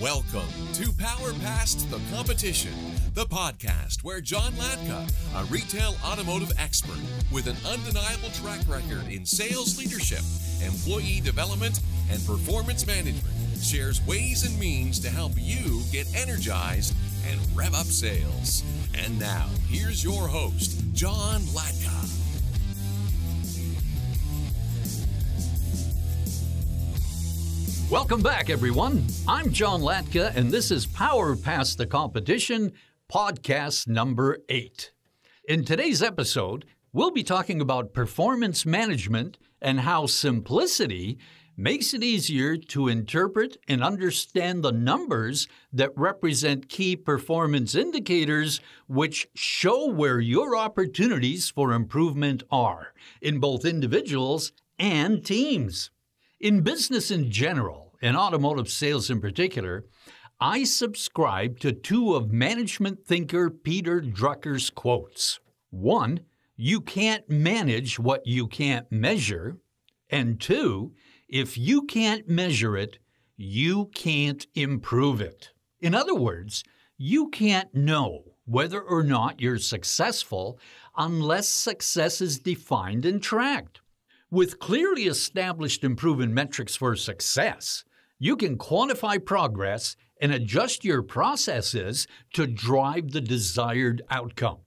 Welcome to Power Past the Competition, the podcast where John Latka, a retail automotive expert with an undeniable track record in sales leadership, employee development, and performance management, shares ways and means to help you get energized and rev up sales. And now, here's your host, John Latka. Welcome back, everyone. I'm John Latka, and this is Power Past the Competition, podcast number eight. In today's episode, we'll be talking about performance management and how simplicity makes it easier to interpret and understand the numbers that represent key performance indicators which show where your opportunities for improvement are in both individuals and teams. In business in general, and automotive sales in particular, I subscribe to two of management thinker Peter Drucker's quotes. One, you can't manage what you can't measure. And two, if you can't measure it, you can't improve it. In other words, you can't know whether or not you're successful unless success is defined and tracked. With clearly established and proven metrics for success, you can quantify progress and adjust your processes to drive the desired outcome.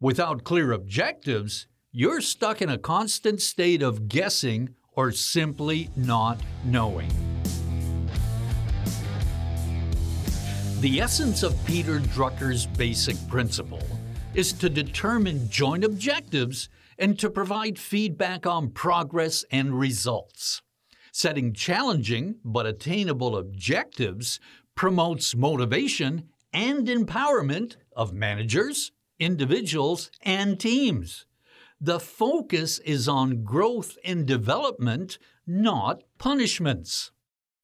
Without clear objectives, you're stuck in a constant state of guessing or simply not knowing. The essence of Peter Drucker's basic principle is to determine joint objectives and to provide feedback on progress and results. Setting challenging but attainable objectives promotes motivation and empowerment of managers, individuals, and teams. The focus is on growth and development, not punishments.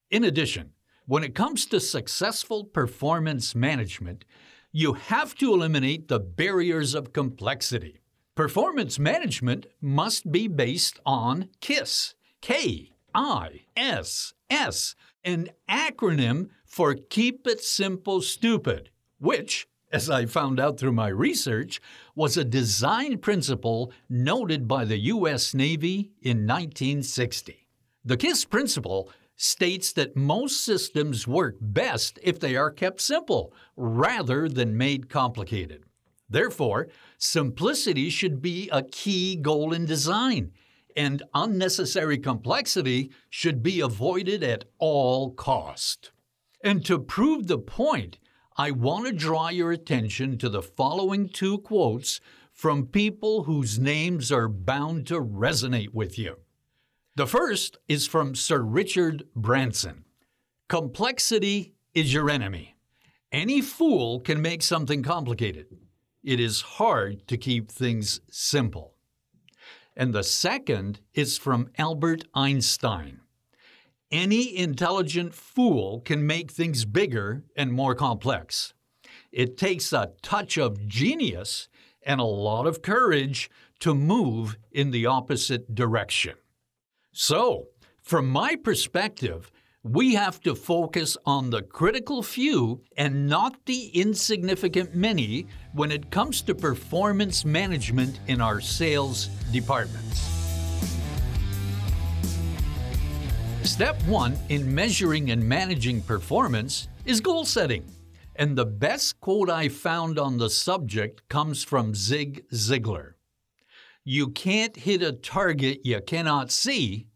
In addition, when it comes to successful performance management, you have to eliminate the barriers of complexity. Performance management must be based on KISS, K I S S, an acronym for Keep It Simple Stupid, which, as I found out through my research, was a design principle noted by the U.S. Navy in 1960. The KISS principle states that most systems work best if they are kept simple rather than made complicated. Therefore, simplicity should be a key goal in design, and unnecessary complexity should be avoided at all cost. And to prove the point, I want to draw your attention to the following two quotes from people whose names are bound to resonate with you. The first is from Sir Richard Branson Complexity is your enemy. Any fool can make something complicated it is hard to keep things simple. And the second is from Albert Einstein. Any intelligent fool can make things bigger and more complex. It takes a touch of genius and a lot of courage to move in the opposite direction. So, from my perspective, we have to focus on the critical few and not the insignificant many when it comes to performance management in our sales departments. Step one in measuring and managing performance is goal setting. And the best quote I found on the subject comes from Zig Ziglar. You can't hit a target you cannot see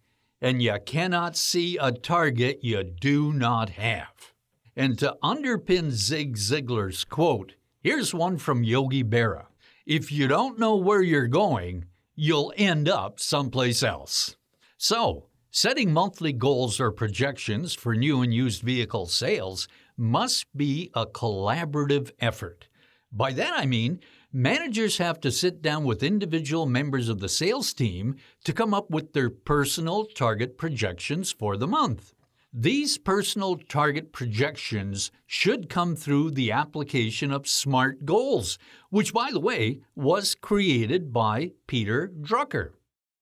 and you cannot see a target you do not have. And to underpin Zig Ziglar's quote, here's one from Yogi Berra If you don't know where you're going, you'll end up someplace else. So, setting monthly goals or projections for new and used vehicle sales must be a collaborative effort. By that I mean managers have to sit down with individual members of the sales team to come up with their personal target projections for the month. These personal target projections should come through the application of SMART goals, which, by the way, was created by Peter Drucker.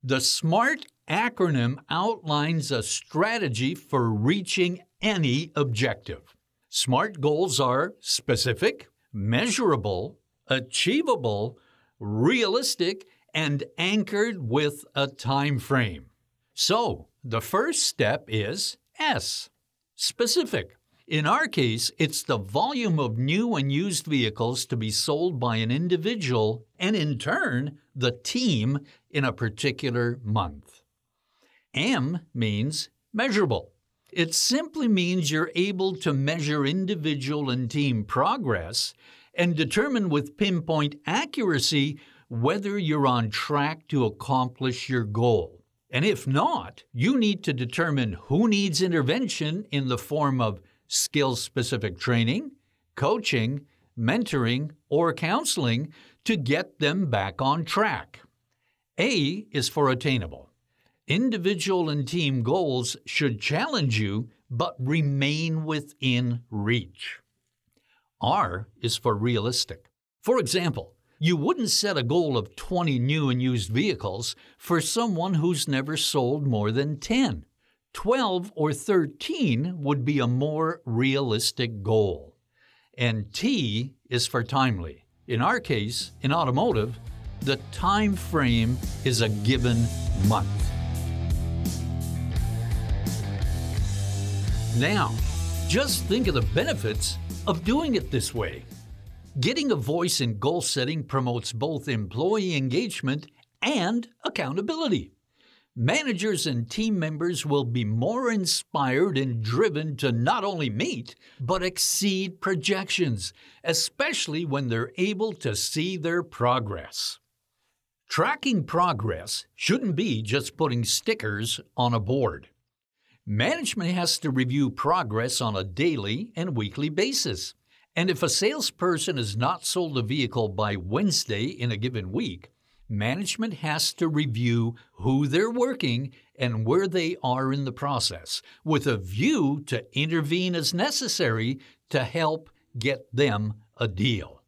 The SMART acronym outlines a strategy for reaching any objective. SMART goals are specific, measurable, achievable, realistic, and anchored with a time frame. So, the first step is S, specific. In our case, it's the volume of new and used vehicles to be sold by an individual and, in turn, the team in a particular month. M means measurable. It simply means you're able to measure individual and team progress and determine with pinpoint accuracy whether you're on track to accomplish your goal. And if not, you need to determine who needs intervention in the form of skill specific training, coaching, mentoring, or counseling to get them back on track. A is for attainable. Individual and team goals should challenge you but remain within reach. R is for realistic. For example, you wouldn't set a goal of 20 new and used vehicles for someone who's never sold more than 10. 12 or 13 would be a more realistic goal. And T is for timely. In our case, in automotive, the time frame is a given month. Now, just think of the benefits of doing it this way. Getting a voice in goal setting promotes both employee engagement and accountability managers and team members will be more inspired and driven to not only meet, but exceed projections, especially when they're able to see their progress. Tracking progress shouldn't be just putting stickers on a board. Management has to review progress on a daily and weekly basis. And if a salesperson has not sold a vehicle by Wednesday in a given week, management has to review who they're working and where they are in the process, with a view to intervene as necessary to help get them a deal.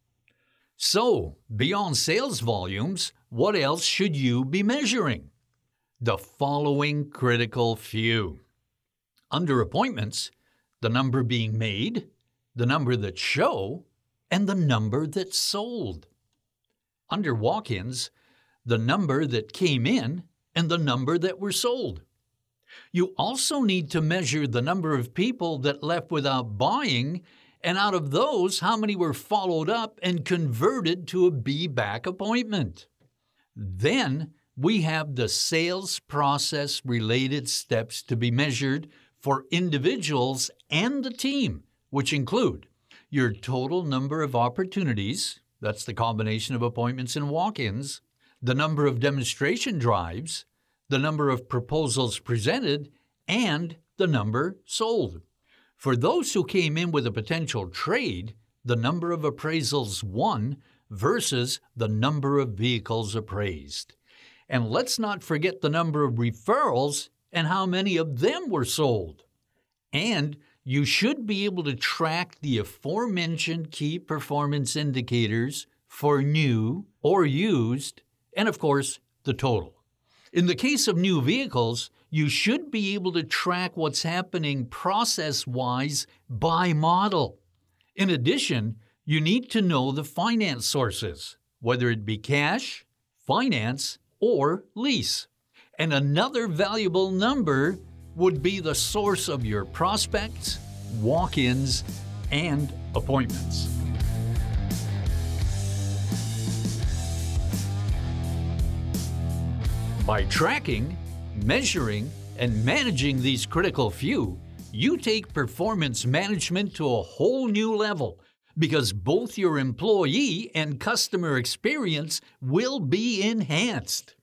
So, beyond sales volumes, what else should you be measuring? The following critical few. Under appointments, the number being made, the number that show, and the number that sold. Under walk ins, the number that came in, and the number that were sold. You also need to measure the number of people that left without buying, and out of those, how many were followed up and converted to a be back appointment. Then we have the sales process related steps to be measured for individuals and the team, which include your total number of opportunities, that's the combination of appointments and walk ins, the number of demonstration drives, the number of proposals presented, and the number sold. For those who came in with a potential trade, the number of appraisals won versus the number of vehicles appraised. And let's not forget the number of referrals and how many of them were sold. And you should be able to track the aforementioned key performance indicators for new or used and of course, the total. In the case of new vehicles, you should be able to track what's happening process wise by model. In addition, you need to know the finance sources, whether it be cash, finance, or lease. And another valuable number would be the source of your prospects, walk ins, and appointments. By tracking, measuring, and managing these critical few, you take performance management to a whole new level because both your employee and customer experience will be enhanced.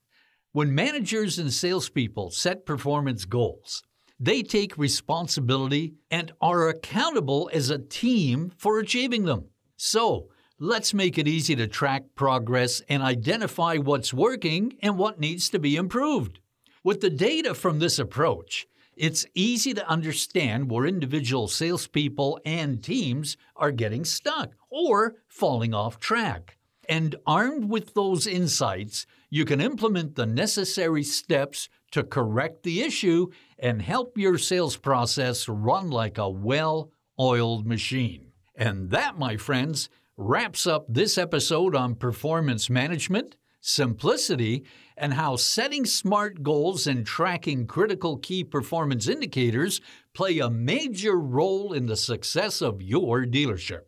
When managers and salespeople set performance goals, they take responsibility and are accountable as a team for achieving them. So, Let's make it easy to track progress and identify what's working and what needs to be improved. With the data from this approach, it's easy to understand where individual salespeople and teams are getting stuck or falling off track. And armed with those insights, you can implement the necessary steps to correct the issue and help your sales process run like a well oiled machine. And that, my friends, wraps up this episode on performance management, simplicity, and how setting smart goals and tracking critical key performance indicators play a major role in the success of your dealership.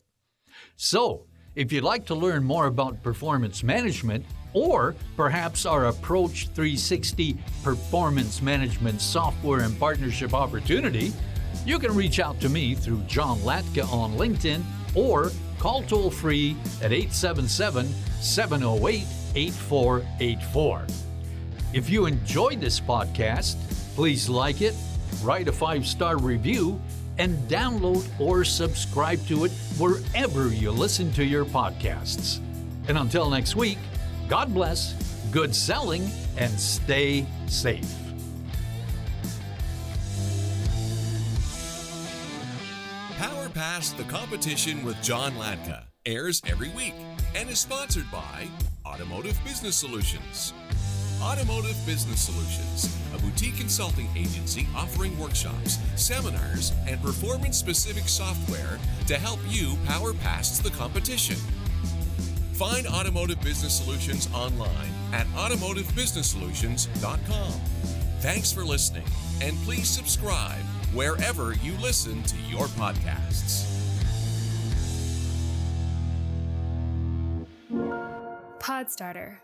So, if you'd like to learn more about performance management, or perhaps our Approach 360 performance management software and partnership opportunity, you can reach out to me through John Latka on LinkedIn or call toll free at 877 708 8484. If you enjoyed this podcast, please like it, write a five star review, and download or subscribe to it wherever you listen to your podcasts. And until next week, God bless, good selling, and stay safe. Power Past the Competition with John Latka airs every week and is sponsored by Automotive Business Solutions. Automotive Business Solutions, a boutique consulting agency offering workshops, seminars, and performance specific software to help you power past the competition. Find Automotive Business Solutions online at automotivebusinesssolutions.com. Thanks for listening, and please subscribe wherever you listen to your podcasts. Podstarter